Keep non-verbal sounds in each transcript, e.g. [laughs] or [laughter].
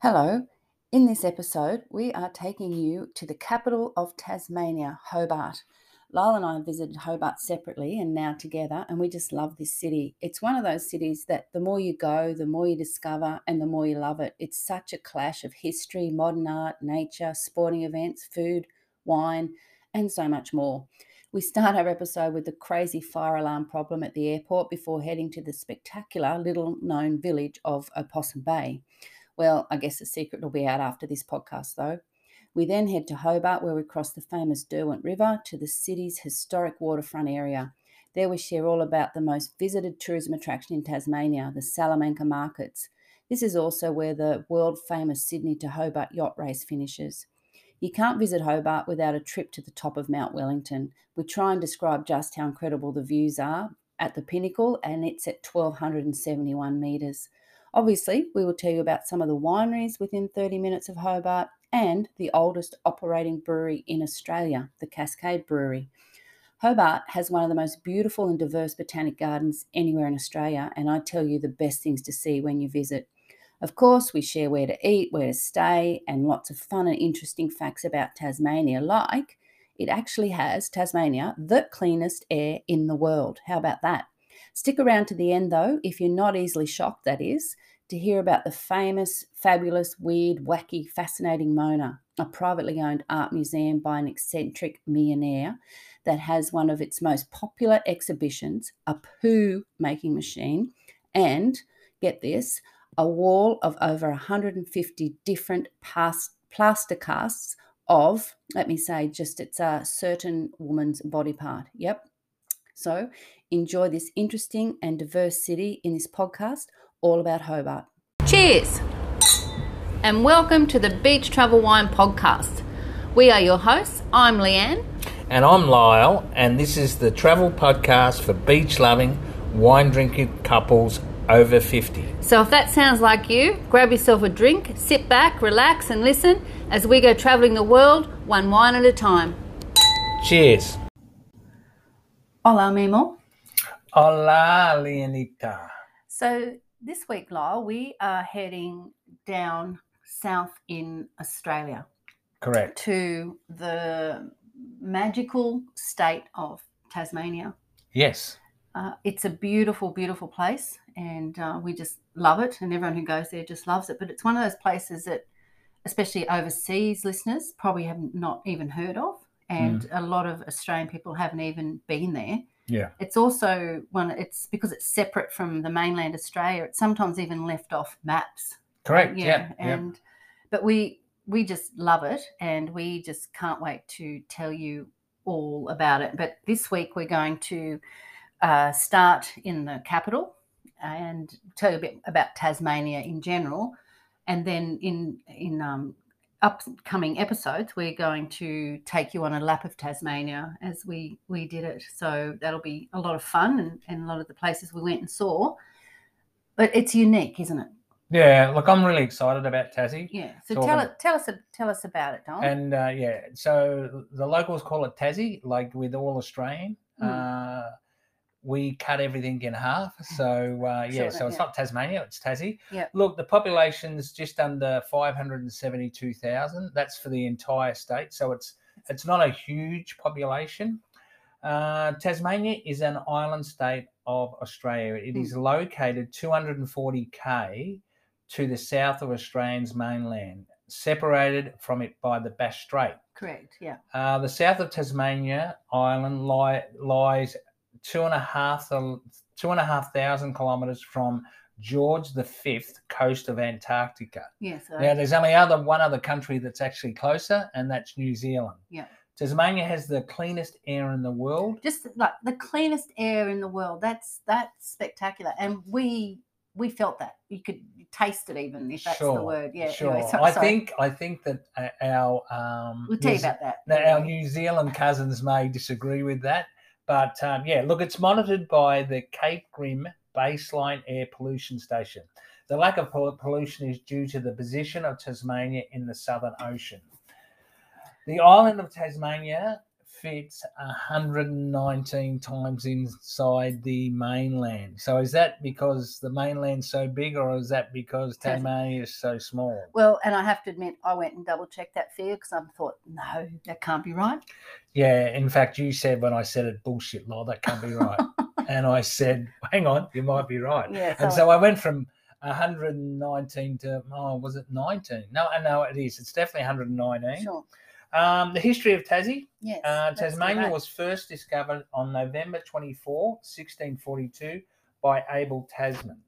Hello. In this episode, we are taking you to the capital of Tasmania, Hobart. Lyle and I visited Hobart separately and now together, and we just love this city. It's one of those cities that the more you go, the more you discover, and the more you love it. It's such a clash of history, modern art, nature, sporting events, food, wine, and so much more. We start our episode with the crazy fire alarm problem at the airport before heading to the spectacular little known village of Opossum Bay. Well, I guess the secret will be out after this podcast, though. We then head to Hobart, where we cross the famous Derwent River to the city's historic waterfront area. There we share all about the most visited tourism attraction in Tasmania, the Salamanca Markets. This is also where the world famous Sydney to Hobart yacht race finishes. You can't visit Hobart without a trip to the top of Mount Wellington. We try and describe just how incredible the views are at the pinnacle, and it's at 1271 metres. Obviously, we will tell you about some of the wineries within 30 minutes of Hobart and the oldest operating brewery in Australia, the Cascade Brewery. Hobart has one of the most beautiful and diverse botanic gardens anywhere in Australia, and I tell you the best things to see when you visit. Of course, we share where to eat, where to stay, and lots of fun and interesting facts about Tasmania, like it actually has, Tasmania, the cleanest air in the world. How about that? Stick around to the end, though, if you're not easily shocked, that is, to hear about the famous, fabulous, weird, wacky, fascinating Mona, a privately owned art museum by an eccentric millionaire that has one of its most popular exhibitions, a poo making machine, and get this, a wall of over 150 different past, plaster casts of, let me say, just it's a certain woman's body part. Yep. So enjoy this interesting and diverse city in this podcast all about Hobart. Cheers! And welcome to the Beach Travel Wine Podcast. We are your hosts. I'm Leanne. And I'm Lyle, and this is the travel podcast for beach loving, wine drinking couples over 50. So if that sounds like you, grab yourself a drink, sit back, relax, and listen as we go traveling the world one wine at a time. Cheers! Hola, Mimo. Hola, Leonita. So this week, Lyle, we are heading down south in Australia Correct. to the magical state of Tasmania. Yes. Uh, it's a beautiful, beautiful place, and uh, we just love it. And everyone who goes there just loves it. But it's one of those places that, especially overseas listeners, probably have not even heard of, and a lot of Australian people haven't even been there. Yeah. It's also one. It's because it's separate from the mainland Australia. It's sometimes even left off maps. Correct. Yeah. yeah, yeah. and but we we just love it, and we just can't wait to tell you all about it. But this week we're going to uh, start in the capital and tell you a bit about Tasmania in general, and then in in um, upcoming episodes we're going to take you on a lap of Tasmania as we we did it. So that'll be a lot of fun and, and a lot of the places we went and saw. But it's unique, isn't it? Yeah, Look, I'm really excited about Tassie. Yeah. So Talking- tell it, tell us, tell us about it, Don. And uh, yeah, so the locals call it Tassie, like with all Australian. Mm. Uh, we cut everything in half. So uh, yeah, Sure, so it's yeah. not Tasmania, it's Tassie. Yeah. Look, the population's just under 572,000. That's for the entire state. So it's it's not a huge population. Uh, Tasmania is an island state of Australia. It Mm. is located 240k to the south of Australia's mainland, separated from it by the Bass Strait. Correct. Yeah. Uh, the south of Tasmania island lie, lies two and a half two and a half thousand kilometres from George the Fifth coast of Antarctica. Yeah. So Now, there's only other one other country that's actually closer, and that's New Zealand. Yeah. Tasmania has the cleanest air in the world. just like the cleanest air in the world. That's that's spectacular, and we we felt that you could taste it even if that's the word. Yeah. Sure. Anyway, so, I sorry. think I think that uh, our um, we'll tell you about that. Now, our. New Zealand cousins may disagree with that, but um, yeah, look, it's monitored by the Cape Grim Baseline Air Pollution Station. The lack of pollution is due to the position of Tasmania in the Southern Ocean. The island of Tasmania fits 119 times inside the mainland. So is that because the mainland's so big, or is that because Tas- Tasmania is so small? Well, and I have to admit, I went and double checked that figure because I thought, no, that can't be right. Yeah, in fact, you said when I said it, bullshit, law, that can't be right. [laughs] and I said, hang on, you might be right. Yeah. And so I went from 119 to, oh, was it 19? No, I know it is. It's definitely 119. sure. Um, the history of Tassie. Yes. Uh, Tasmania was first discovered on November 24, 1642, by Abel Tasman.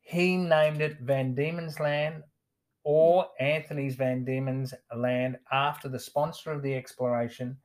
He named it Van Diemen's Land or Anthony's Van Diemen's Land after the sponsor of the exploration,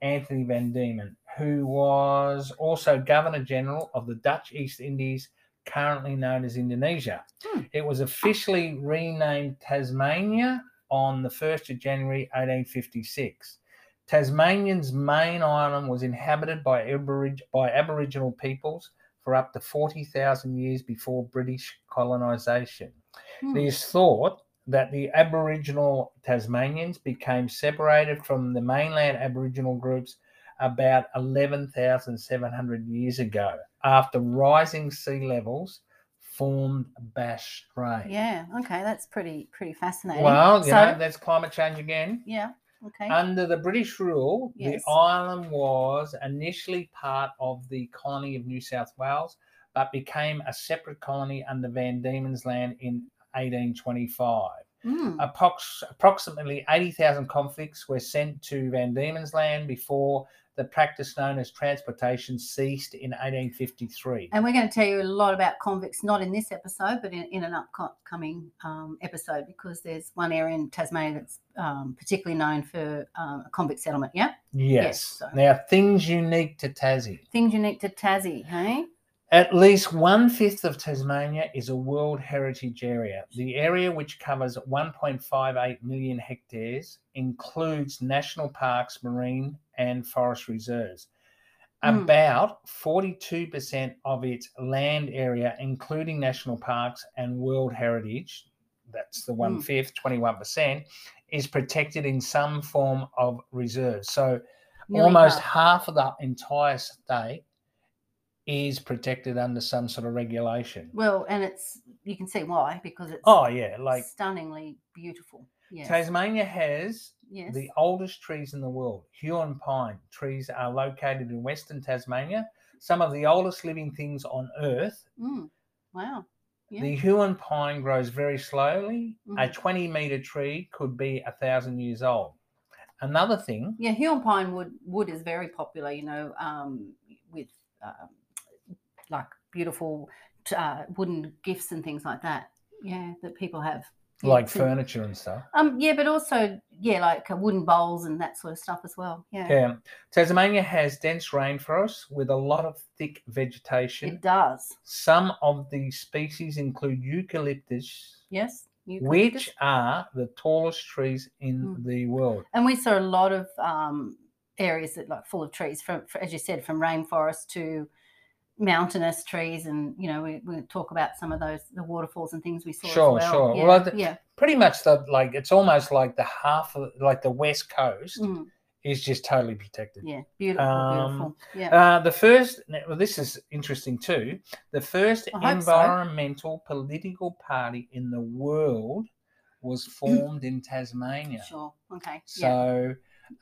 Anthony Van Diemen, who was also Governor General of the Dutch East Indies, currently known as Indonesia. Hmm. It was officially renamed Tasmania on the 1st of January 1856. Tasmanian's main island was inhabited by, Aborig- by Aboriginal peoples for up to 40,000 years before British colonisation. Hmm. It is thought that the Aboriginal Tasmanians became separated from the mainland Aboriginal groups about 11,700 years ago after rising sea levels formed Bass Strait. Yeah. Okay. That's pretty pretty fascinating. Well, you so, know, that's climate change again. yeah. Okay. Under the British rule, Yes. the island was initially part of the colony of New South Wales, but became a separate colony under Van Diemen's Land in 1825. Mm. Approx- approximately 80,000 convicts were sent to Van Diemen's Land before the practice known as transportation ceased in 1853. And we're going to tell you a lot about convicts, not in this episode, but in, in an upcoming um, episode, because there's one area in Tasmania that's um, particularly known for um, a convict settlement. Yeah. Yes. so- Now, things unique to Tassie. Things unique to Tassie, hey? At least one fifth of Tasmania is a World Heritage Area. The area, which covers 1.58 million hectares, includes national parks, marine, and forest reserves. Hmm. About 42% of its land area, including national parks and World Heritage, that's the one fifth, 21%, is protected in some form of reserve. So Nearly almost half. half of the entire state is protected under some sort of regulation. Well, and it's you can see why because it's Oh yeah, like stunningly beautiful. Yes. Tasmania has yes. the oldest trees in the world. Huon pine trees are located in Western Tasmania. Some of the oldest living things on Earth. Mm. Wow. Yeah. The Huon pine grows very slowly. A Mhm. 20 meter tree could be a thousand years old. Another thing, Yeah, Huon pine wood wood is very popular. You know, um, with um, like beautiful uh, wooden gifts and things like that. Yeah, that people have. Like a- furniture and stuff. Um, yeah, but also yeah, like uh, wooden bowls and that sort of stuff as well. Yeah, Yeah. Tasmania has dense rainforests with a lot of thick vegetation. it does. Some of the species include eucalyptus, Yes, eucalyptus. which are the tallest trees in Mm. the world. and we saw a lot of um, areas that like full of trees from, fr- as you said, from rainforest to mountainous trees, and you know we we talk about some of those the waterfalls and things we saw. Sure, as well. sure. Yeah, Well, the- yeah. Pretty much the like it's almost like the half of like the west coast Mm, is just totally protected. yeah, beautiful, Um, beautiful. Yeah. Uh, the first, well, this is interesting too. The first I hope so. environmental political party in the world was [clears throat] formed in Tasmania. Sure. Okay. yeah.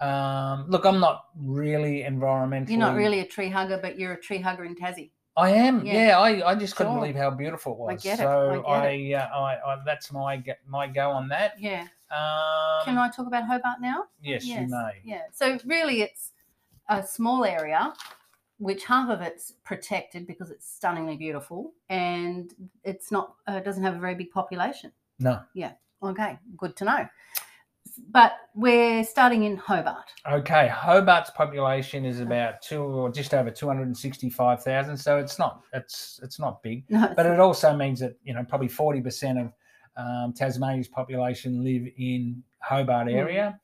Um, look, I'm not really environmental. You're not really a tree hugger, but you're a tree hugger in Tassie. I am. Yeah. Yeah, I, I just couldn't Sure. believe how beautiful it was. I get it, So I I, get uh, I, I, that's my my go on that. Yeah. Um, Can I talk about Hobart now? Yes, you may. Yeah. So really, it's a small area, which half of it's protected because it's stunningly beautiful, and it's not uh, doesn't have a very big population. No. Yeah. Okay, good to know. But we're starting in Hobart. Okay, Hobart's population is about two or just over two hundred and sixty-five thousand. So it's not it's it's not big. No, it's but not- it also means that you know probably forty percent of um, Tasmania's population live in Hobart Mm. area.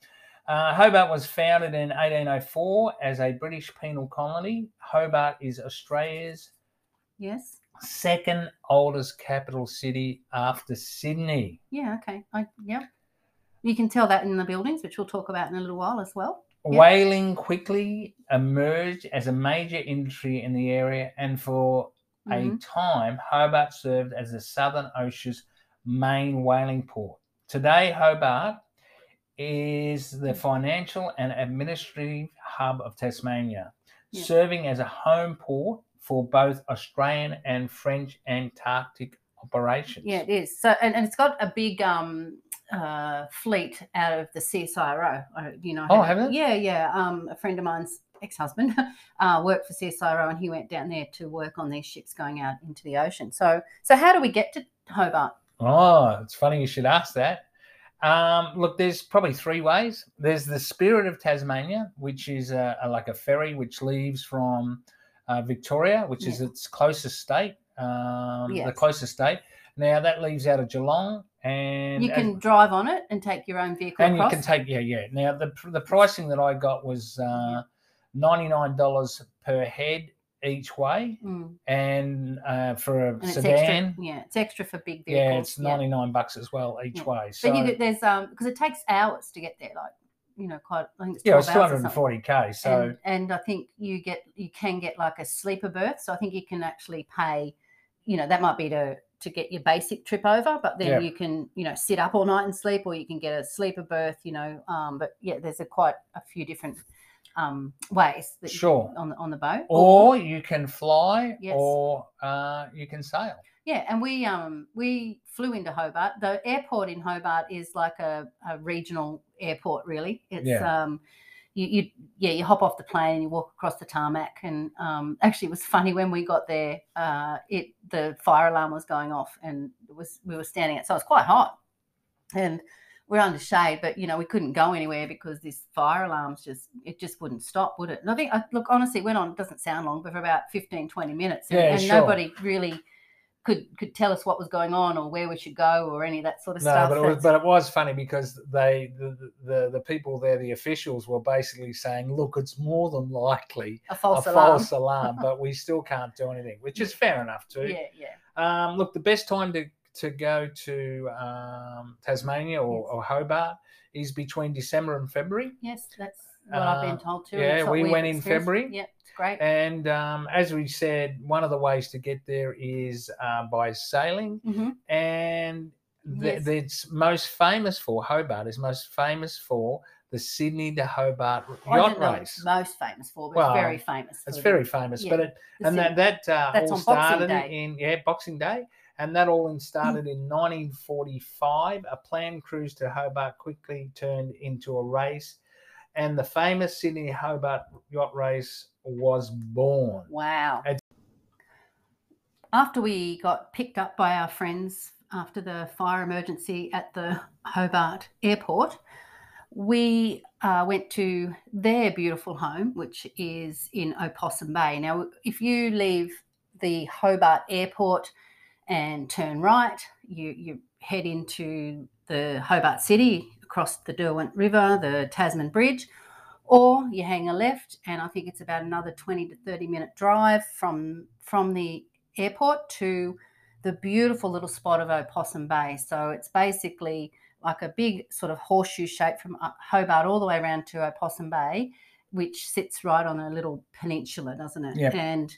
Uh, Hobart was founded in 1804 as a British penal colony. Hobart is Australia's yes. second oldest capital city after Sydney. Yeah. Okay. I yeah. You can tell that in the buildings, which we'll talk about in a little while as well. Yep. Whaling quickly emerged as a major industry in the area, and for Mhm. a time, Hobart served as the Southern Ocean's main whaling port. Today, Hobart is the financial and administrative hub of Tasmania, Yeah. serving as a home port for both Australian and French Antarctic operations. Yeah, it is. So, and, and it's got a big um, uh, fleet out of the CSIRO. uh, You know, Oh, have they? Yeah, yeah. Um, a friend of mine's ex-husband [laughs] uh, worked for CSIRO, and he went down there to work on these ships going out into the ocean. So, so how do we get to Hobart? Oh, it's funny you should ask that. Um, look, there's probably three ways. There's the Spirit of Tasmania, which is a, a- like a ferry which leaves from uh, Victoria, which is its closest state, um, the closest state. Now that leaves out of Geelong, and You as- can drive on it and take your own vehicle and you can take yeah yeah. Now the the pricing that I got was uh, ninety nine dollars per head each way, Mm, and uh, for a and sedan. extra. Yeah, it's extra for big vehicles. Yeah, it's ninety nine bucks as well each Yeah. way. So But you get, there's um because it takes hours to get there. Like you know, quite. I think it's yeah, 12 it's two hundred and forty k. So and, and I think you get you can get like a sleeper berth. So I think you can actually pay, you know, that might be to to get your basic trip over, but then Yeah. you can you know sit up all night and sleep, or you can get a sleeper berth. You know, um, but yeah, there's a quite a few different um ways that you Sure. can- on the on the boat. or you can fly, Yes. or uh, you can sail. Yeah, and we um we flew into Hobart. The airport in Hobart is like a, a regional airport, really. It's Yeah. um you, you yeah you hop off the plane and you walk across the tarmac and um actually it was [laughs] funny when we got there uh it the fire alarm was going off and it was we were standing outside. So it was quite hot and we're under shade, but you know we couldn't go anywhere because this fire alarm's just it just wouldn't stop, would it? And I think I look honestly it went on. It doesn't sound long, but for about 15, 20 minutes, and, Yeah, and sure. nobody really could could tell us what was going on or where we should go or any of that sort of No, stuff. but it was but it was funny because they the, the the people there, the officials, were basically saying, "Look, it's more than likely a false a alarm. false alarm, [laughs] but we still can't do anything," which is fair enough too. Yeah, yeah. Um, look, the best time to, to go to um, Tasmania or, Yes. or Hobart is between December and February. Yes, that's what I've been Uh, told too. yeah, we went in. February. Yeah, it's great. And um, as we said, one of the ways to get there is uh, by sailing. hmm And the, Yes. it's most famous for, Hobart is most famous for the Sydney to Hobart yacht race. most famous for, but Well, it's very famous. It's very famous, yeah, but it, the and Sydney. that that uh, That's all started in yeah Boxing Day, and that all started in 1945. A planned cruise to Hobart quickly turned into a race, and the famous Sydney Hobart yacht race was born. Wow. It's- After we got picked up by our friends after the fire emergency at the Hobart airport, we uh, went to their beautiful home, which is in Opossum Bay. Now, if you leave the Hobart airport and turn right, you, you head into the Hobart City across the Derwent River, the Tasman Bridge, or you hang a left, and I think it's about another 20 to 30 minute drive from from the airport to the beautiful little spot of Opossum Bay. So it's basically like a big sort of horseshoe shape from Hobart all the way around to Opossum Bay, which sits right on a little peninsula, doesn't it? Yep. And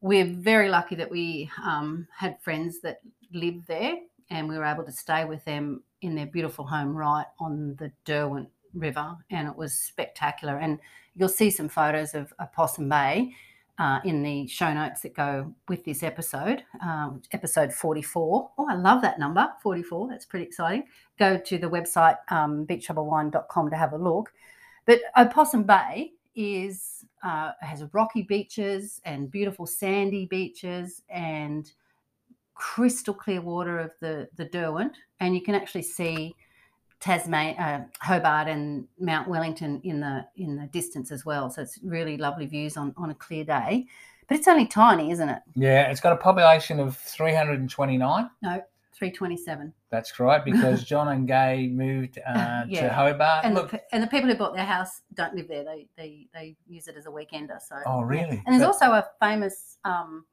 we're very lucky that we um, had friends that lived there and we were able to stay with them in their beautiful home right on the Derwent River, and it was spectacular. And you'll see some photos of Opossum Bay uh, in the show notes that go with this episode, um, episode 44. Oh, I love that number, 44. That's pretty exciting. Go to the website um, to have a look. But Opossum Bay is uh, has rocky beaches and beautiful sandy beaches and crystal clear water of the the Derwent, and you can actually see Tasman, uh, Hobart, and Mount Wellington in the in the distance as well. So it's really lovely views on on a clear day. But it's only tiny, isn't it? Yeah, it's got a population of 329. No, three twenty seven. That's right, [laughs] because John and Gay moved uh, [laughs] to Yeah. Hobart. And the, Look, pe- and the people who bought their house don't live there. They they they use it as a weekender. So Oh, yeah. really? And there's That- also a famous um,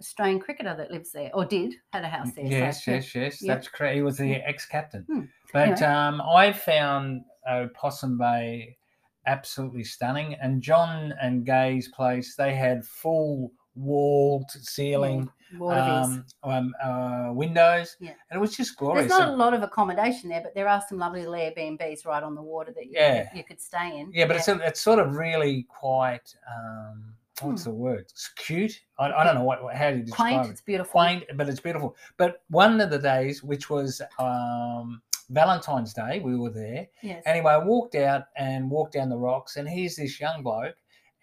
Australian cricketer that lives there or did had a house there. Yes, yeah. yes, yes. Yeah. That's correct. He was the ex-captain. Hmm. But Anyway. um, I found uh, Possum Bay absolutely stunning. And John and Gay's place, they had full walled ceiling is. um, um, uh, windows, Yeah. and it was just glorious. There's not a lot of accommodation there, but there are some lovely little Airbnbs right on the water that you, Yeah. you could stay in. yeah, but it's it's sort of really quite. Um, what's Hmm. the word? It's cute. I, I don't know what how do you describe quaint. it. It's beautiful. quaint, but it's beautiful. But one of the days, which was um, Valentine's Day, we were there. Yes. Anyway, I walked out and walked down the rocks, and here's this young bloke,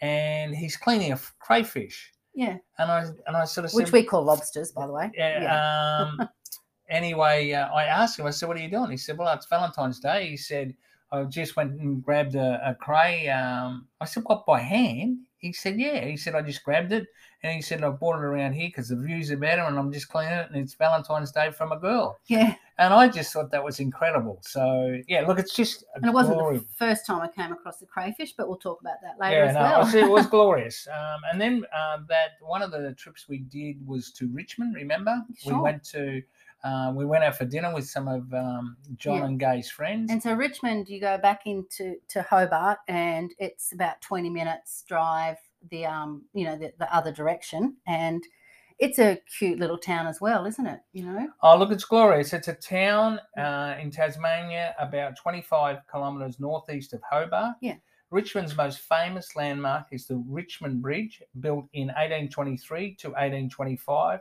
and he's cleaning a f- crayfish. yeah. And I and I sort of Which said, we call lobsters, by the way. yeah. Um, [laughs] anyway, uh, I asked him. I said, "What are you doing?" He said, "Well, it's Valentine's Day." He said, "I just went and grabbed a, a cray." Um, I said, "What by hand?" He said, "Yeah." He said, "I just grabbed it," and he said, "I bought it around here because the views are better, and I'm just cleaning it, and it's Valentine's Day from a girl." Yeah. And I just thought that was incredible. So yeah, look, it's just And it wasn't glory. the first time I came across the crayfish, but we'll talk about that later Yeah, as no, well. it was- it was [laughs] glorious. Um, and then uh, that one of the trips we did was to Richmond. Remember, we went to uh, we went out for dinner with some of um, John Yeah. and Gay's friends. And so Richmond, you go back into to Hobart, and it's about twenty minutes drive the um you know the, the other direction, and it's a cute little town as well, isn't it? You know, oh, look, it's glorious. It's a town uh, in Tasmania, about 25 kilometres northeast of Hobart. Yeah. Richmond's most famous landmark is the Richmond Bridge, built in 1823 to 1825,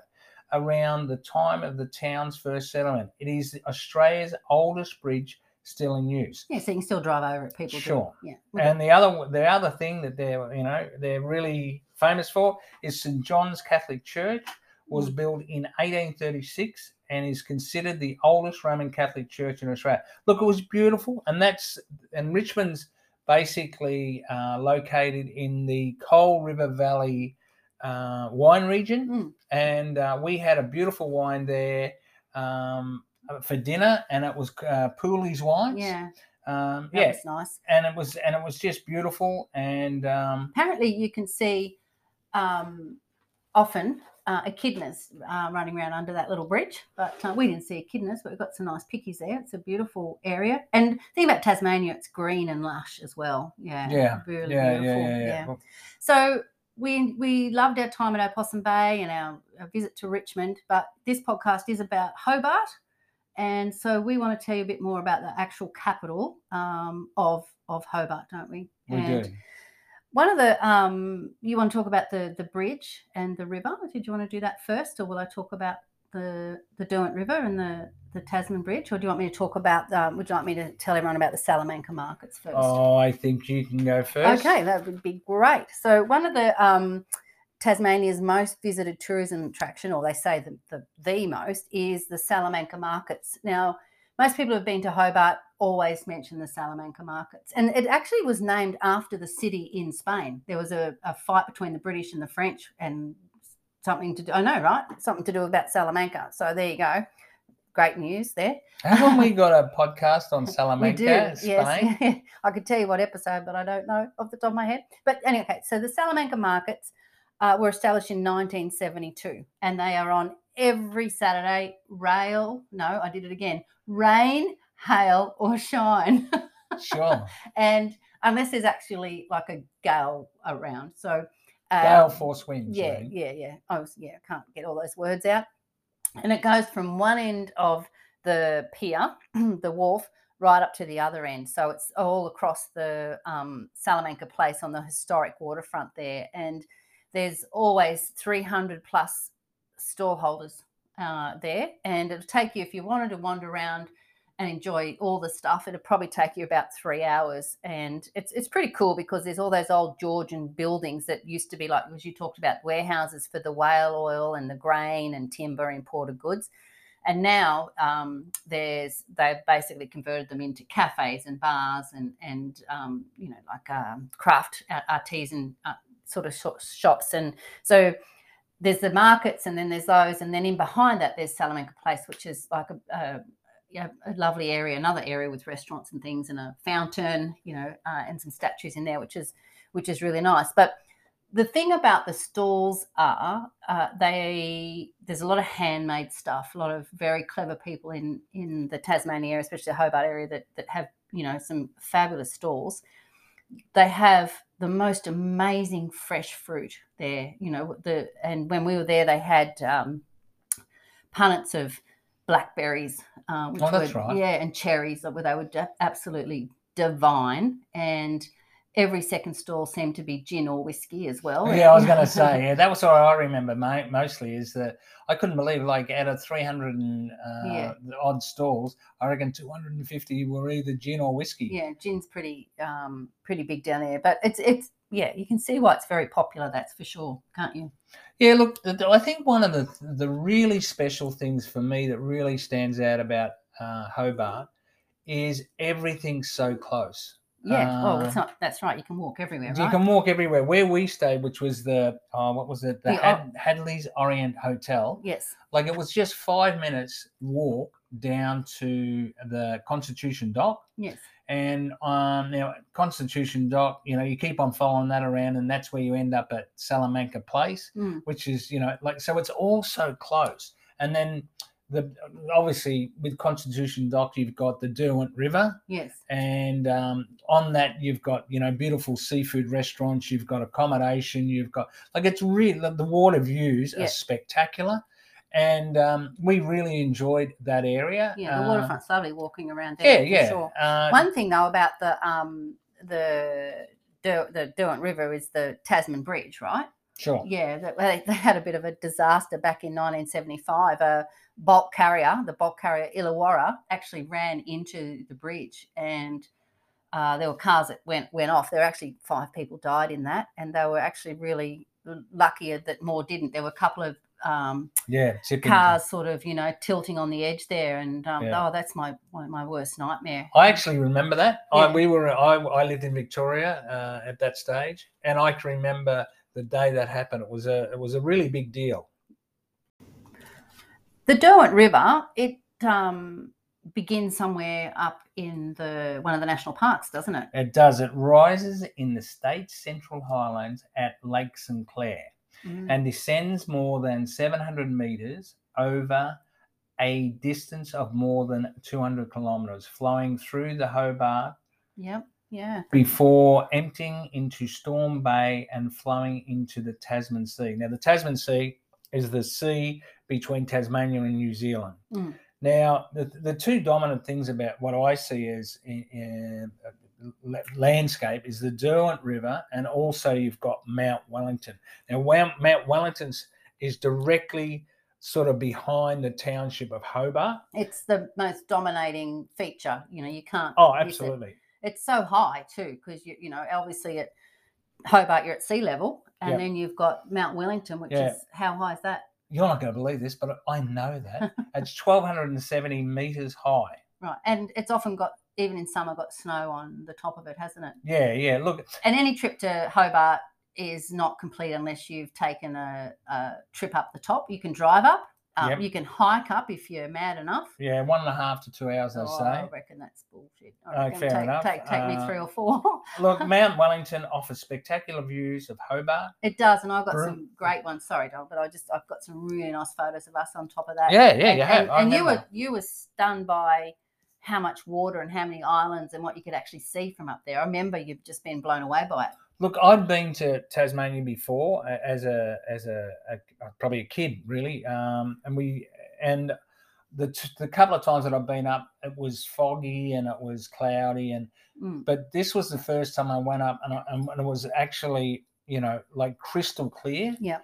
around the time of the town's first settlement. It is Australia's oldest bridge still in use. yeah. So you can still drive over it. People Sure. do. Yeah. And the other the other thing that they're you know they're really famous for is St John's Catholic Church was built in 1836 and is considered the oldest Roman Catholic church in Australia. Look, it was beautiful, and that's and Richmond's basically uh, located in the Coal River Valley uh, wine region, Mm. and uh, we had a beautiful wine there um, for dinner, and it was uh, Pooley's wines. Yeah. Um, That yeah, was nice. and it was and it was just beautiful and um Apparently, you can see um, often uh, echidnas uh, running around under that little bridge, but uh, we didn't see echidnas, but we've got some nice pickies there. It's a beautiful area. And the thing about Tasmania, it's green and lush as well. Yeah. yeah Really yeah, yeah beautiful. yeah yeah Well, So we we loved our time at Opossum Bay and our, our visit to Richmond, but this podcast is about Hobart, and so we want to tell you a bit more about the actual capital um, of of Hobart, don't we? we and do One of the um, you want to talk about the the bridge and the river. Did you want to do that first, or will I talk about the the Derwent River and the the Tasman Bridge, or do you want me to talk about? Um, would you like me to tell everyone about the Salamanca markets first? oh i think you can go first Okay, that would be great. So one of the um, Tasmania's most visited tourism attraction, or they say the, the the most, is the Salamanca markets. Now, most people who've been to Hobart always mention the Salamanca markets, and it actually was named after the city in Spain. There was a, a fight between the British and the French, and something to do. I know, right? Something to do about Salamanca. So there you go. Great news there. haven't we [laughs] got a podcast on salamanca We do, Spain? yes. [laughs] I could tell you what episode, but I don't know off the top of my head. But anyway, so the Salamanca markets uh, were established in 1972, and they are on every Saturday, rail. No, I did it again. Rain, hail, or shine, [laughs] sure and unless there's actually like a gale around. So uh, gale force winds yeah, Lorraine. yeah, yeah. I was yeah, I can't get all those words out. And it goes from one end of the pier, [clears throat] the wharf, right up to the other end. So it's all across the um, Salamanca Place on the historic waterfront there. And there's always 300 plus store holders uh, there. And it'll take you, if you wanted to wander around and enjoy all the stuff, it'll probably take you about three hours. And it's it's pretty cool because there's all those old Georgian buildings that used to be like, as you talked about, warehouses for the whale oil and the grain and timber imported goods. And now um, there's they've basically converted them into cafes and bars and and um, you know like um, craft artisan uh, sort of shops. And so there's the markets and then there's those and then in behind that there's Salamanca Place, which is like a, a yeah, a lovely area, another area with restaurants and things, and a fountain, you know, uh, and some statues in there, which is which is really nice. But the thing about the stalls are uh, they there's a lot of handmade stuff, a lot of very clever people in in the Tasmania area, especially the Hobart area, that that have you know some fabulous stalls. they have the most amazing fresh fruit there. You know the and when we were there, they had um, punnets of blackberries. Uh, which Oh, that's were, right. Yeah, and cherries. That were they were absolutely divine. And every second stall seemed to be gin or whiskey as well. Yeah, I was going [laughs] to say, yeah, that was what I remember mo- mostly is that I couldn't believe, like, out of 300 and uh, Yeah. odd stalls, I reckon 250 were either gin or whiskey. yeah, gin's pretty um, pretty big down there. But it's it's yeah, you can see why it's very popular. That's for sure, can't you? Yeah, look, I think one of the the really special things for me that really stands out about uh, Hobart is everything's so close. Yeah. oh, it's Uh, not. That's right. You can walk everywhere, You right? can walk everywhere. Where we stayed, which was the uh, what was it, the, The Had- Hadley's Orient Hotel. yes. Like it was just five minutes walk down to the Constitution Dock. Yes. And um, now Constitution Dock, you know, you keep on following that around, and that's where you end up at Salamanca Place, Mm. which is, you know, like so it's all so close. And then the obviously with Constitution Dock, you've got the Derwent River, Yes. and um, on that you've got you know beautiful seafood restaurants, you've got accommodation, you've got like it's really the water views are spectacular. And um, we really enjoyed that area. Yeah. The waterfront's lovely walking around there. yeah, yeah. Sure. Uh, One thing though about the um the the Derwent River is the Tasman Bridge, right? sure. Yeah, they, they had a bit of a disaster back in 1975. A bulk carrier, the bulk carrier Illawarra, actually ran into the bridge, and uh, there were cars that went went off. There were actually five people died in that, and they were actually really luckier that more didn't. There were a couple of um, Yeah, cars sort of you know tilting on the edge there, and um, Yeah. oh, that's my my, worst nightmare. I actually remember that. I, we were I, I lived in Victoria uh, at that stage, and I can remember the day that happened. It was a it was a really big deal. The Derwent River, it um, begins somewhere up in the one of the national parks, doesn't it? It does. It rises in the state's Central Highlands at Lake St Clair Mm. and descends more than 700 meters over a distance of more than 200 kilometers, flowing through the Hobart Yep. Yeah. before emptying into Storm Bay and flowing into the Tasman Sea. Now, the Tasman Sea is the sea between Tasmania and New Zealand. Mm. Now, the, the two dominant things about what I see as in, in, uh, la- landscape is the Derwent River, and also you've got Mount Wellington. Now, Mount Wellington's is directly sort of behind the township of Hobart. It's the most dominating feature. You know, you can't. Oh, miss it. absolutely. It's so high too, because you you know obviously at Hobart you're at sea level, and Yep. then you've got Mount Wellington, which Yeah. is how high is that? You're not going to believe this, but I know that. [laughs] it's 1,270 meters high. Right, and it's often got even in summer got snow on the top of it, hasn't it? Yeah, yeah. Look, And any trip to Hobart is not complete unless you've taken a, a trip up the top. You can drive up. Um, Yep. You can hike up if you're mad enough. yeah, one and a half to two hours, Oh, say. I reckon that's bullshit. I Oh, fair take, enough. Take, take me Uh, three or four. Look, [laughs] Mount Wellington offers spectacular views of Hobart. it does, and I've got Brilliant. some great ones. Sorry, Don, but I just I've got some really nice photos of us on top of that. Yeah, yeah, and, you have. And, and you were you were stunned by how much water and how many islands and what you could actually see from up there. I remember you've just been blown away by it. Look, I'd been to Tasmania before as a as a, a probably a kid, really, um, and we and the t- the couple of times that I've been up, it was foggy and it was cloudy, and Mm. but this was the first time I went up, and, I, and it was actually you know like crystal clear. Yeah.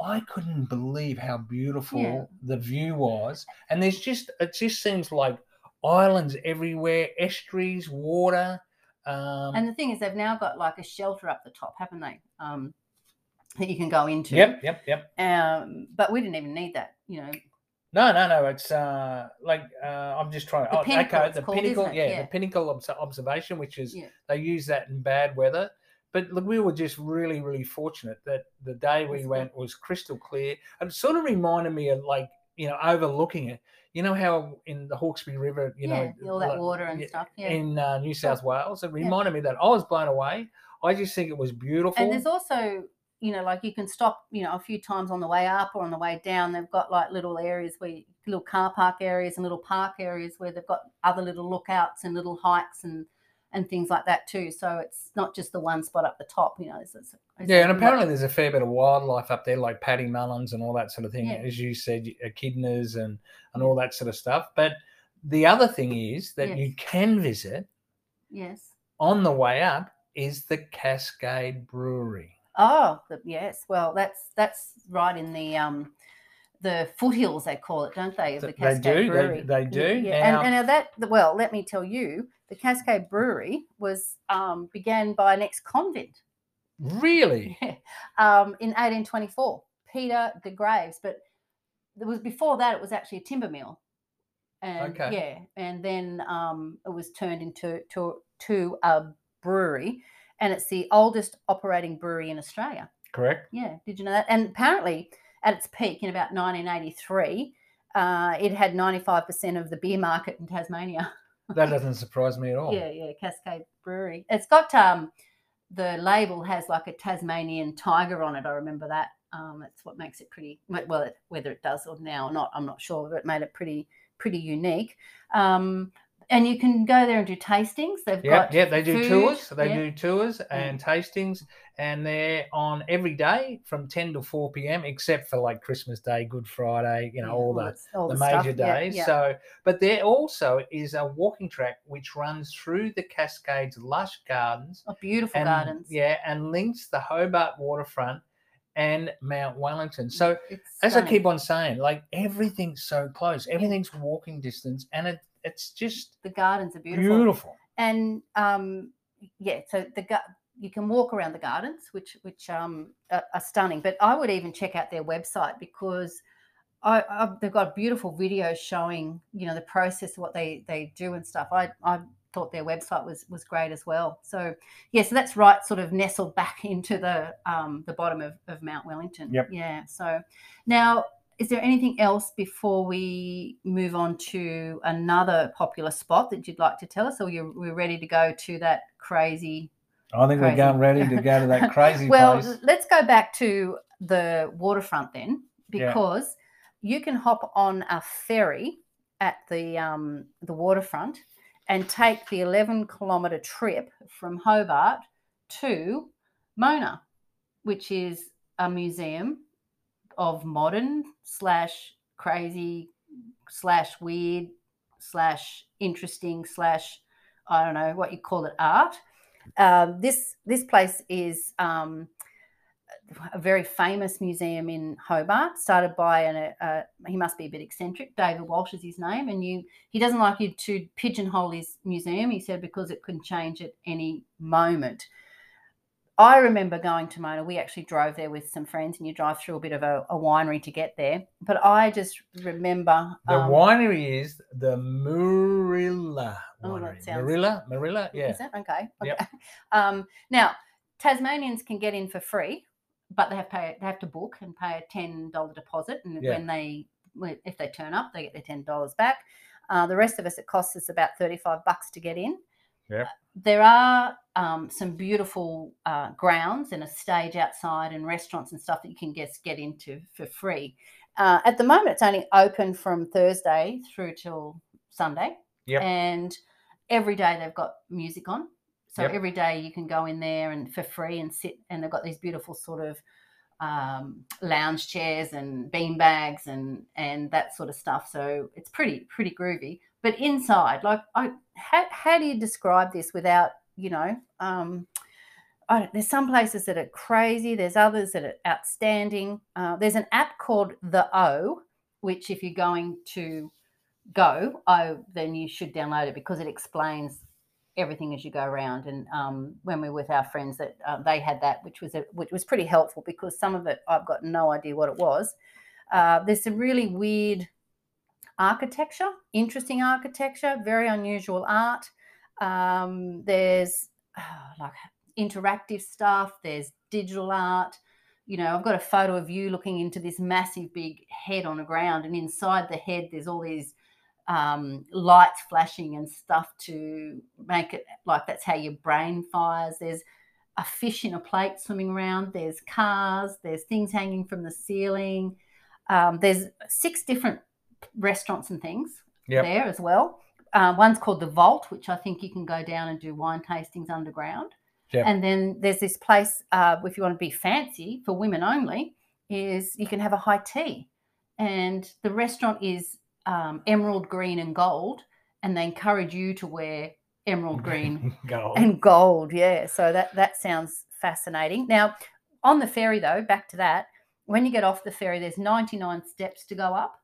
I couldn't believe how beautiful Yeah. the view was, and there's just it just seems like islands everywhere, estuaries, water. Um, And the thing is, they've now got like a shelter up the top, haven't they? Um, that you can go into. yep, yep, yep. Um, but we didn't even need that. You know, No, no, no. It's uh, like uh, I'm just trying. The oh, Pinnacle okay, the called, pinnacle. Yeah, Yeah. the pinnacle obs- observation, which is Yeah. they use that in bad weather. But look, we were just really, really fortunate that the day we went was crystal clear. And it sort of reminded me of like you know overlooking it. You know how in the Hawkesbury River, you yeah, know, all that like, water and stuff. Yeah. in uh, New South Wales, it reminded me that I was blown away. I just think it was beautiful. And there's also, you know, like you can stop, you know, a few times on the way up or on the way down. They've got like little areas where, you, little car park areas and little park areas where they've got other little lookouts and little hikes and and things like that too. So it's not just the one spot up the top, you know. It's, it's, it's Yeah, and apparently there's a fair bit of wildlife up there, like pademelons and all that sort of thing, Yeah. as you said, echidnas and and all that sort of stuff. But the other thing is that you can visit yes. on the way up is the Cascade Brewery. Oh, the, yes. Well, that's that's right in the um the foothills they call it, don't they? Of the Th- they Cascade do, they- Brewery. they Yeah, do. Yeah. Now- And, and that well, let me tell you, the Cascade Brewery was um, began by an ex-convict Really? [laughs] um, in 1824, Peter Degraves. But it was before that, it was actually a timber mill. And Okay. yeah, and then um, it was turned into to, to a brewery, and it's the oldest operating brewery in Australia. Correct. Yeah, did you know that? And apparently, at its peak in about 1983, uh, it had 95% of the beer market in Tasmania. [laughs] That doesn't surprise me at all. Yeah, yeah, Cascade Brewery. It's got um, the label has like a Tasmanian tiger on it. I remember that. Um, that's what makes it pretty. Well, whether it does or now or not, I'm not sure. But it made it pretty pretty unique. Um, and you can go there and do tastings. They've Yeah, got yeah, they do food, tours. They yeah. do tours and mm. tastings, and they're on every day from ten to four p.m. except for like Christmas Day, Good Friday, you know, Yeah, all the all the stuff. major days. yeah. So, but there also is a walking track which runs through the Cascades lush gardens Oh, beautiful and gardens. yeah, and links the Hobart waterfront and Mount Wellington. So, as I keep on saying, like everything's so close, everything's walking distance, and it it's just the gardens are beautiful. beautiful. and um, yeah, so the you can walk around the gardens, which which um, are, are stunning. But I would even check out their website because I, I they've got beautiful videos showing you know the process of what they they do and stuff. I I thought their website was was great as well. So yeah, so that's right, sort of nestled back [laughs] into the um, the bottom of, of Mount Wellington. Yep. Yeah. So now. Is there anything else before we move on to another popular spot that you'd like to tell us, or you're, we're ready to go to that crazy? I think Crazy. we're going ready to go to that [laughs] crazy well, place. let's go back to the waterfront then, Yeah. because you can hop on a ferry at the um, the waterfront and take the 11 kilometre trip from Hobart to Mona, which is a museum of modern slash crazy slash weird slash interesting slash I don't know what you call it art. Um, this this place is um, a very famous museum in Hobart, started by an uh, he must be a bit eccentric. David Walsh is his name, and you he doesn't like you to pigeonhole his museum. He said because it can change at any moment. I remember going to Mona. We actually drove there with some friends, and you drive through a bit of a, a winery to get there. But I just remember The um, winery is the Moorilla Oh, winery. sounds- Moorilla, Moorilla, yeah. Is it okay? Yep. Okay. [laughs] Um, now Tasmanians can get in for free, but they have pay they have to book and pay a ten dollar deposit, and Yeah. when they if they turn up, they get their ten dollars back. Uh, the rest of us, it costs us about thirty five bucks to get in. There are um, some beautiful uh, grounds and a stage outside and restaurants and stuff that you can just get into for free. Uh, at the moment, it's only open from Thursday through till Sunday. Yep. And every day they've got music on. So Yep. every day you can go in there and for free and sit, and they've got these beautiful sort of um, lounge chairs and bean bags and and that sort of stuff. So it's pretty pretty groovy. But inside, like, I how, how do you describe this without you know? Um, I there's some places that are crazy. There's others that are outstanding. Uh, there's an app called the O, which if you're going to go, oh, then you should download it because it explains everything as you go around. And um, when we were with our friends, that uh, they had that, which was a, which was pretty helpful because some of it I've got no idea what it was. Uh, there's some really weird architecture, interesting architecture, very unusual art. Um, there's ah, like interactive stuff. There's digital art. You know, I've got a photo of you looking into this massive big head on the ground, and inside the head, there's all these um, lights flashing and stuff to make it like that's how your brain fires. There's a fish in a plate swimming around. There's cars. There's things hanging from the ceiling. Um, there's six different restaurants and things Yep. there as well. uh, one's called the Vault, which I think you can go down and do wine tastings underground. Yep. And then there's this place, uh, if you want to be fancy for women only, is you can have a high tea. And the restaurant is um, emerald green and gold, and they encourage you to wear emerald green [laughs] Gold. and gold. Yeah, so that that sounds fascinating. Now, on the ferry though, back to that, when you get off the ferry, there's 99 steps to go up,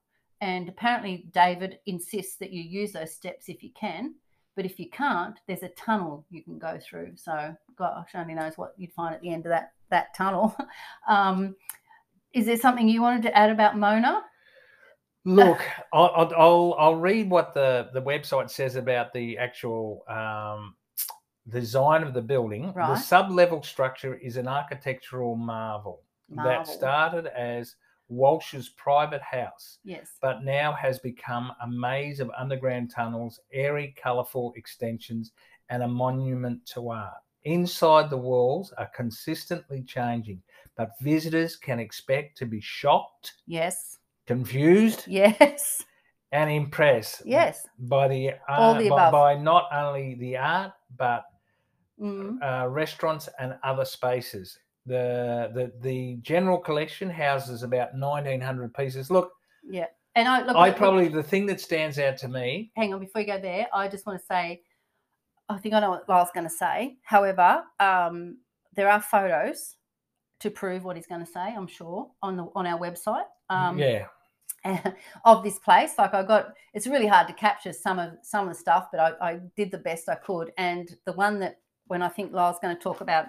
and apparently David insists that you use those steps if you can. But if you can't, there's a tunnel you can go through. So gosh, only knows what you'd find at the end of that that tunnel. [laughs] Um, is there something you wanted to add about Mona? Look, [laughs] I'll, I'll- I'll read what the the website says about the actual um, design of the building. The Right. sub-level structure is an architectural marvel, Marvel. that started as Walsh's private house, Yes. but now has become a maze of underground tunnels, airy, colourful extensions, and a monument to art. Inside the walls are consistently changing, but visitors can expect to be shocked, Yes. confused, Yes. and impressed Yes. by the art, All the by, above. by not only the art but Mm. uh, restaurants and other spaces. The, the the general collection houses about nineteen hundred pieces. Look, Yeah. And I look. I look- probably the thing that stands out to me. hang on before you go there. I just want to say, I think I know what Lyle's going to say. However, um, there are photos to prove what he's going to say. I'm sure on the on our website. Um, yeah, [laughs] of this place. Like I got, it's really hard to capture some of some of the stuff, but I, I did the best I could. And the one that when I think Lyle's going to talk about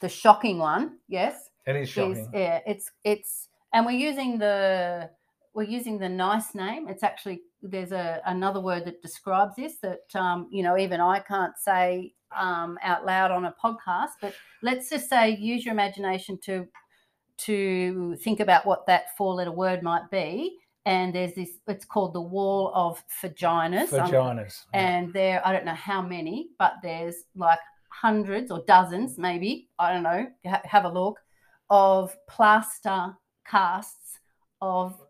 the shocking one, yes, it is is shocking. yeah, it's it's and we're using the we're using the nice name. It's actually there's a another word that describes this that um, you know even I can't say um, out loud on a podcast. But let's just say use your imagination to to think about what that four letter word might be. And there's this. It's called the Wall of Vaginas. Um, Vaginas. yeah. and there i don't know how many but there's like hundreds or dozens maybe i don't know ha- have a look of plaster casts of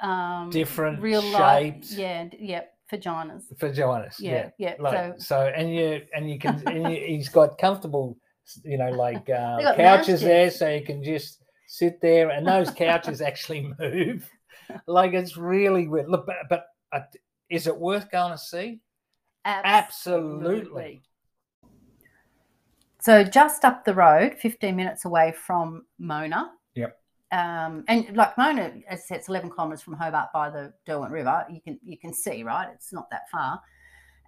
um Different real life shapes. yeah d- yeah vaginas Vaginas. yeah yeah, Like, so so, and you and you can and you, he's got comfortable, you know, like [laughs] uh, couches there, so you can just sit there, and those couches [laughs] actually move. Like it's really weird. Look, but, but uh, is it worth going to see? Absolutely. So just up the road, 15 minutes away from Mona. Yep. Um, and like Mona, as I said, it's 11 kilometres from Hobart by the Derwent River. You can you can see, right? It's not that far.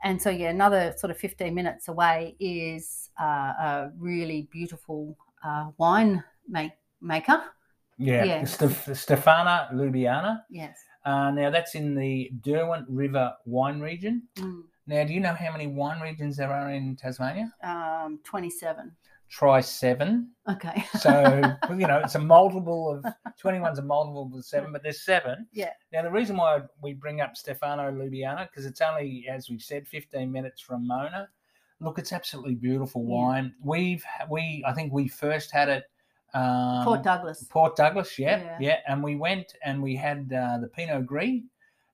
And so yeah, another sort of 15 minutes away is uh, a really beautiful uh, wine make, maker. Yeah, Yeah. Stef- Stefano Lubiana. Yes. Uh, now that's in the Derwent River wine region. Mm, Now, do you know how many wine regions there are in Tasmania? um, 27. Try seven. Okay. [laughs] So you know, it's a multiple of twenty-one's a multiple of seven, but there's seven. Yeah. Now the reason why we bring up Stefano Lubiana because it's only, as we said, fifteen minutes from Mona. Look, it's absolutely beautiful Yeah. wine. We've we I think we first had it. Um, Port Douglas. Port Douglas, yeah, Yeah. yeah, and we went and we had uh, the Pinot Gris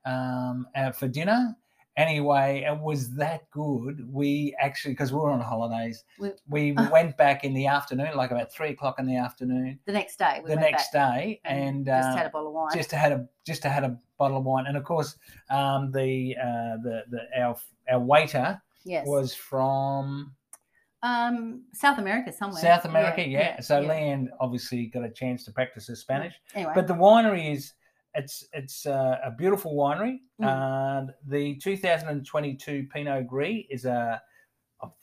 um, uh, for dinner. Anyway, it was that good. We actually, because we were on holidays, We- we went back in the afternoon, like about three o'clock in the afternoon, The next day. We the next day, and and just uh, had a bottle of wine. just had a just had a bottle of wine, and of course, um, the uh, the the our our waiter yes. was from Um, South America somewhere. South America, yeah. so yeah. Leanne obviously got a chance to practice her Spanish. Anyway, But the winery is it's it's uh, a beautiful winery. Mm. Uh, the 2022 Pinot Gris is a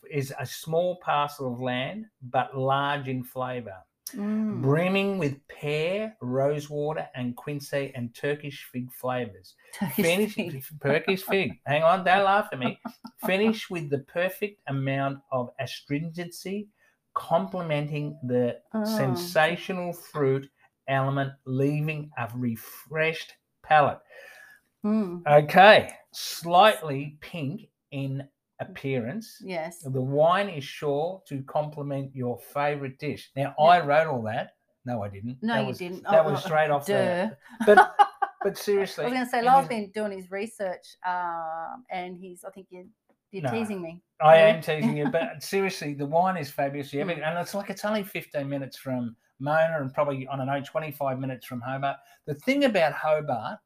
is a small parcel of land, but large in flavour, Mm. brimming with pear, rosewater, and quince and Turkish fig flavours. Turkish Finish fig. [laughs] Turkish fig. Hang on, don't laugh at me. [laughs] Finish with the perfect amount of astringency, complementing the Oh. sensational fruit element, leaving a refreshed palate. Mm. Okay, slightly pink in appearance. Yes. The wine is sure to complement your favorite dish. Now, I wrote all that. No, I didn't. No, that you was, didn't. That Oh, was straight off Duh. the. But [laughs] but seriously. I was going to say, Lyle's been doing his research, um, and he's. I think you're, you're No. teasing me. I am teasing you, but [laughs] seriously, the wine is fabulous. You it- Mm. and it's like it's only 15 minutes from Mona and probably, I don't know, 25 minutes from Hobart. The thing about Hobart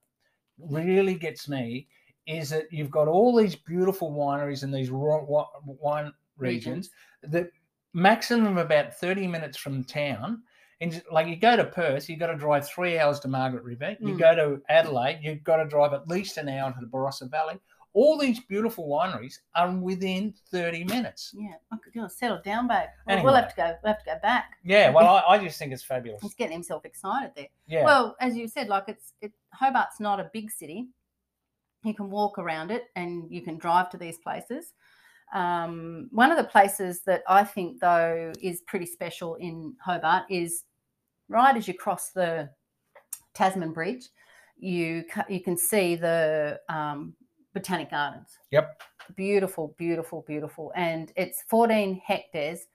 really gets me is that you've got all these beautiful wineries in these wine regions that maximum about 30 minutes from town. And like you go to Perth, you've got to drive three hours to Margaret River. You Mm. go to Adelaide, you've got to drive at least an hour to the Barossa Valley. All these beautiful wineries are within 30 minutes. Yeah, I could you know, settle down, babe. We'll, we'll have to go. We'll have to go back. Yeah, well, I, I just think it's fabulous. He's getting himself excited there. Yeah. Well, as you said, like it's it, Hobart's not a big city. You can walk around it, and you can drive to these places. Um, one of the places that I think though is pretty special in Hobart is right as you cross the Tasman Bridge, you ca- you can see the um, Botanic Gardens. Yep. Beautiful, beautiful, beautiful, and it's 14 hectares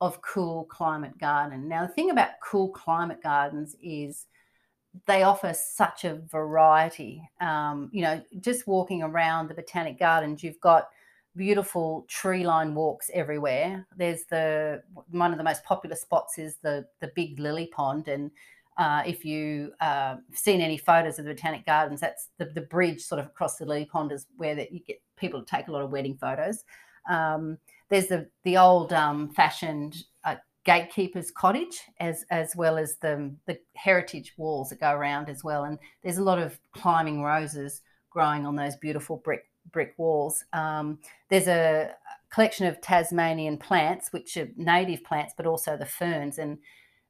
of cool climate garden. Now, the thing about cool climate gardens is they offer such a variety. Um, you know, just walking around the botanic gardens, you've got beautiful tree line walks everywhere. There's the one of the most popular spots is the the big lily pond, and uh, if you uh, seen any photos of the botanic gardens, that's the, the bridge sort of across the lily pond is where that you get people to take a lot of wedding photos. Um, there's the the old um, fashioned uh, gatekeeper's cottage as as well as the the heritage walls that go around as well. And there's a lot of climbing roses growing on those beautiful brick brick walls. Um, there's a collection of tasmanian plants which are native plants but also the ferns. And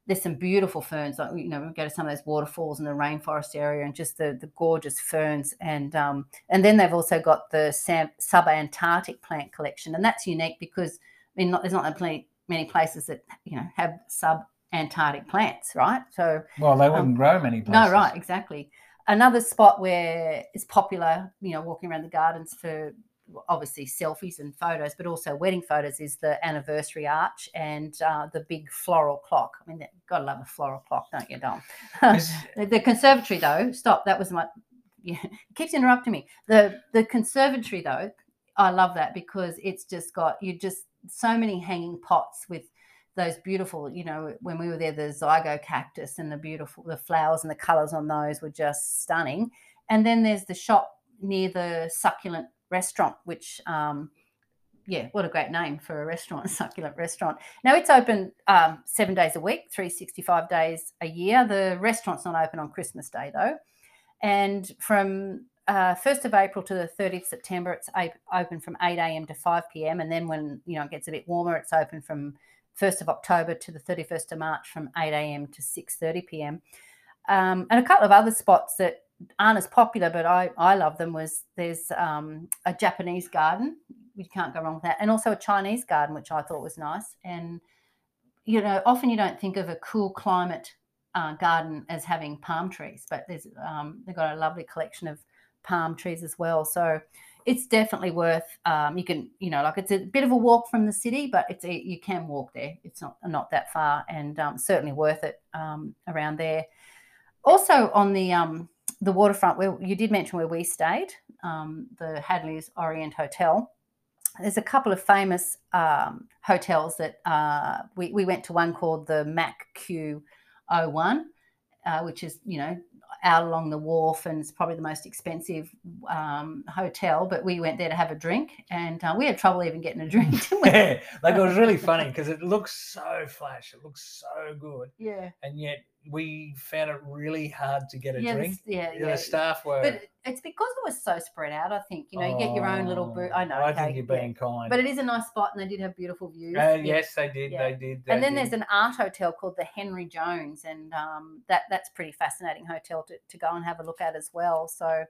there's some beautiful ferns like you know we go to some of those waterfalls in the rainforest area and just the the gorgeous ferns and um, and then they've also got the sam- subantarctic plant collection and that's unique because I mean, not, there's not plenty, many places that you know have sub-Antarctic plants, right? So well, they wouldn't grow many places. no, right, exactly. Another spot where it's popular, you know, walking around the gardens for obviously selfies and photos, but also wedding photos is the anniversary arch and uh, the big floral clock. I mean, gotta love a floral clock, don't you, Dom? [laughs] The, the conservatory, though, stop. That was my. [laughs] Yeah, keeps interrupting me. The the conservatory, though, I love that because it's just got you just so many hanging pots with those beautiful. You know, when we were there, the zygo cactus and the beautiful the flowers and the colours on those were just stunning. And then there's the shop near the succulent restaurant, which. Um, yeah, what a great name for a restaurant, [laughs] succulent restaurant. Now it's open um, seven days a week, 365 days a year. The restaurant's not open on Christmas Day though. And from uh, 1st of April to the 30th September, it's a- open from 8 a.m. to 5 p.m. And then when you know it gets a bit warmer, it's open from 1st of October to the 31st of March from 8 a.m. to 6:30 p.m. Um, and a couple of other spots that aren't as popular, but I, I love them. Was there's um, a Japanese garden, you can't go wrong with that, and also a Chinese garden, which I thought was nice. And you know, often you don't think of a cool climate uh, garden as having palm trees, but there's um, they've got a lovely collection of palm trees as well. So it's definitely worth. Um, you can, you know, like it's a bit of a walk from the city, but it's a, you can walk there. It's not not that far, and um, certainly worth it um, around there. Also on the um, the waterfront, where you did mention where we stayed, um, the Hadley's Orient Hotel. There's a couple of famous um, hotels that uh, we, we went to one called the MACq 01, uh, which is, you know, out along the wharf and it's probably the most expensive um, hotel. But we went there to have a drink and uh, we had trouble even getting a drink. didn't we? Yeah, [laughs] like it was really funny because it looks so flash, it looks so good, yeah. and yet we found it really hard to get a Yeah, drink. yeah, Yeah, yeah. The staff were. But it's because it was so spread out, I think. You know, you get your own little booth. I Oh, know. I okay, think you're yeah. being kind. But it is a nice spot and they did have beautiful views. Uh, Yeah. yes, they did. Yeah. They did. and they then there's an art hotel called the Henry Jones, and um, that that's pretty fascinating hotel to, to go and have a look at as well. So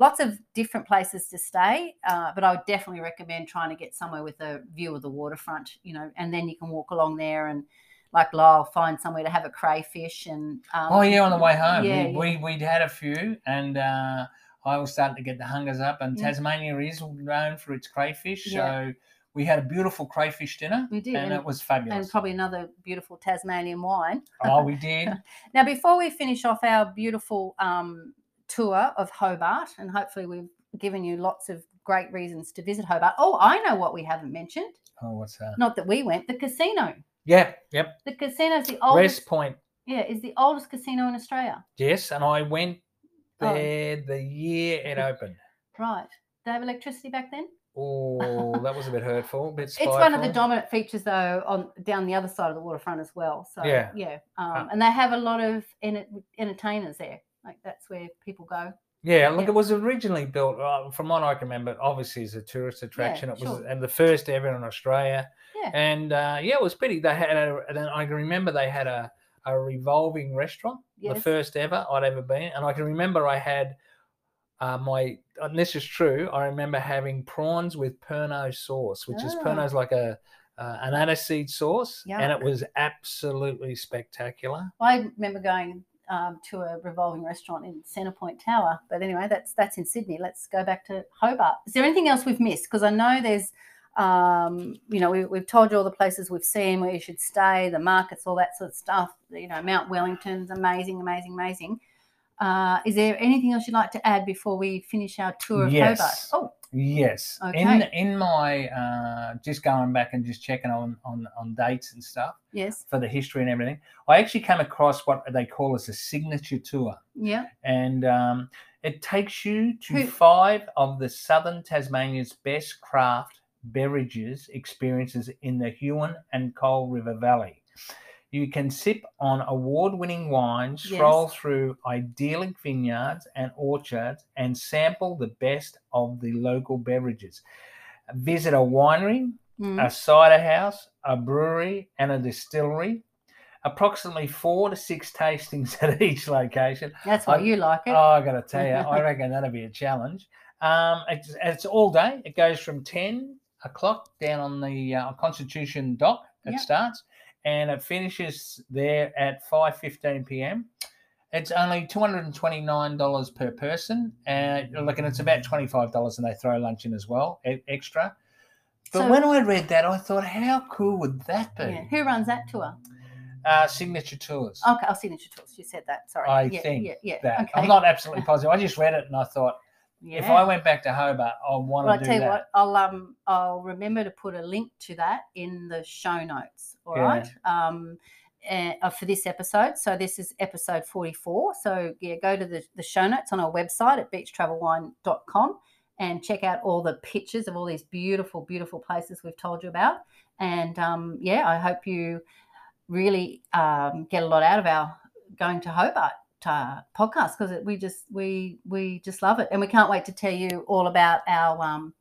lots of different places to stay, uh, but I would definitely recommend trying to get somewhere with a view of the waterfront. You know, and then you can walk along there and. Like Lyle, find somewhere to have a crayfish and. Um, Oh yeah, on the way home, Yeah, we, yeah. we we'd had a few, and uh, I was starting to get the hungers up. And Yeah. Tasmania is known for its crayfish, so we had a beautiful crayfish dinner, We did, and and- it was fabulous. and probably another beautiful Tasmanian wine. oh, we did. [laughs] Now, before we finish off our beautiful um, tour of Hobart, and hopefully we've given you lots of great reasons to visit Hobart. Oh, I know what we haven't mentioned. Oh, what's that? Not that we went. The casino. Yeah, yep. The casino's the oldest. Wrest Point. Yeah, is the oldest casino in Australia. Yes, and I went Oh. there the year it [laughs] opened. Right. They have electricity back then. Oh, that was a bit hurtful. A bit [laughs] It's one of the dominant features, though, on down the other side of the waterfront as well. So Yeah. yeah, um, and they have a lot of enter- entertainers there. Like that's where people go. Yeah, look, Yeah. it was originally built, uh, from what I can remember, obviously as a tourist attraction. it was sure. and the first ever in Australia. Yeah. And uh, yeah, it was pretty. They had, a, and I can remember they had a, a revolving restaurant, the first ever I'd ever been. And I can remember I had uh, my, and this is true, I remember having prawns with Pernod sauce, which is Ah. Pernod's like a, uh, an aniseed sauce. And it was absolutely spectacular. I remember going um, to a revolving restaurant in Centrepoint Tower. But anyway, that's that's in Sydney. Let's go back to Hobart. Is there anything else we've missed? Because I know there's, um, you know, we, we've told you all the places we've seen where you should stay, the markets, all that sort of stuff. You know, Mount Wellington's amazing, amazing, amazing. Uh, is there anything else you'd like to add before we finish our tour of Yes. Hobart? Oh, Yes. In Okay. in my uh, just going back and just checking on, on on dates and stuff yes, for the history and everything, I actually came across what they call as a signature tour, yeah, and um, it takes you to Who- five of the southern Tasmania's best craft beverages experiences in the Huon and Coal River Valley. You can sip on award winning wines, Yes. stroll through idyllic vineyards and orchards, and sample the best of the local beverages. Visit a winery, Mm. a cider house, a brewery, and a distillery. Approximately four to six tastings [laughs] at each location. that's why I- you like it. Oh, I got to tell you, I [laughs] reckon that'll be a challenge. Um, it's, it's all day. It goes from 10 o'clock down on the uh, Constitution dock. It Yep. starts and it finishes there at 5.15 p.m. It's only $229 per person. And look, and it's about $25 and they throw lunch in as well, extra. But So- when I read that, I thought, how cool would that be? yeah. Who runs that tour? Uh, signature tours. Okay, I'll signature tours. You said that. Sorry. I yeah, think yeah, yeah. that. Okay. I'm not absolutely positive. I just read it and I thought, if I went back to Hobart, I want Well, to I do tell you that. what, I'll um I'll remember to put a link to that in the show notes. All Yeah. right. Um, eh, uh, for this episode. So this is episode 44. So yeah, go to the, the show notes on our website at beachtravelwine.com and check out all the pictures of all these beautiful, beautiful places we've told you about. And um, yeah, I hope you really um, get a lot out of our going to Hobart uh, podcast because we just we we just love it, and we can't wait to tell you all about our um,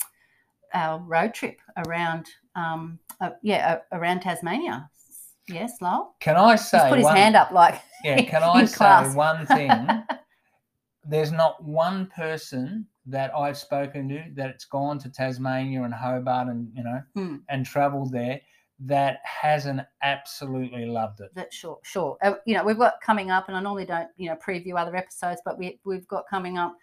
our road trip around um, uh, yeah uh, around Tasmania. Yes, Lowell. Can I say He's put his one, hand up like Yeah, [laughs] can I say class. one thing? [laughs] There's not one person that I've spoken to that's gone to Tasmania and Hobart and you know Hmm. and travelled there that hasn't absolutely loved it. That sure, sure. Uh, you know, we've got coming up, and I normally don't, you know, preview other episodes, but we we've got coming up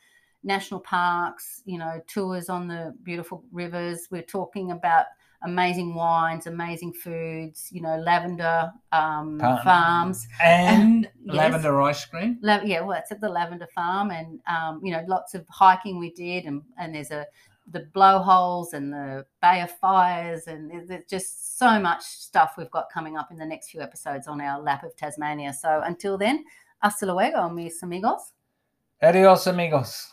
national parks, you know, tours on the beautiful rivers. We're talking about amazing wines, amazing foods, you know, lavender um, Farm. farms. And [laughs] Yes. lavender ice cream. La- yeah, well, it's at the lavender farm, and um, you know, lots of hiking we did, and and there's a the blowholes and the Bay of Fires, and there- there's just so much stuff we've got coming up in the next few episodes on our lap of Tasmania. So until then, hasta luego, mis amigos. Adios, amigos.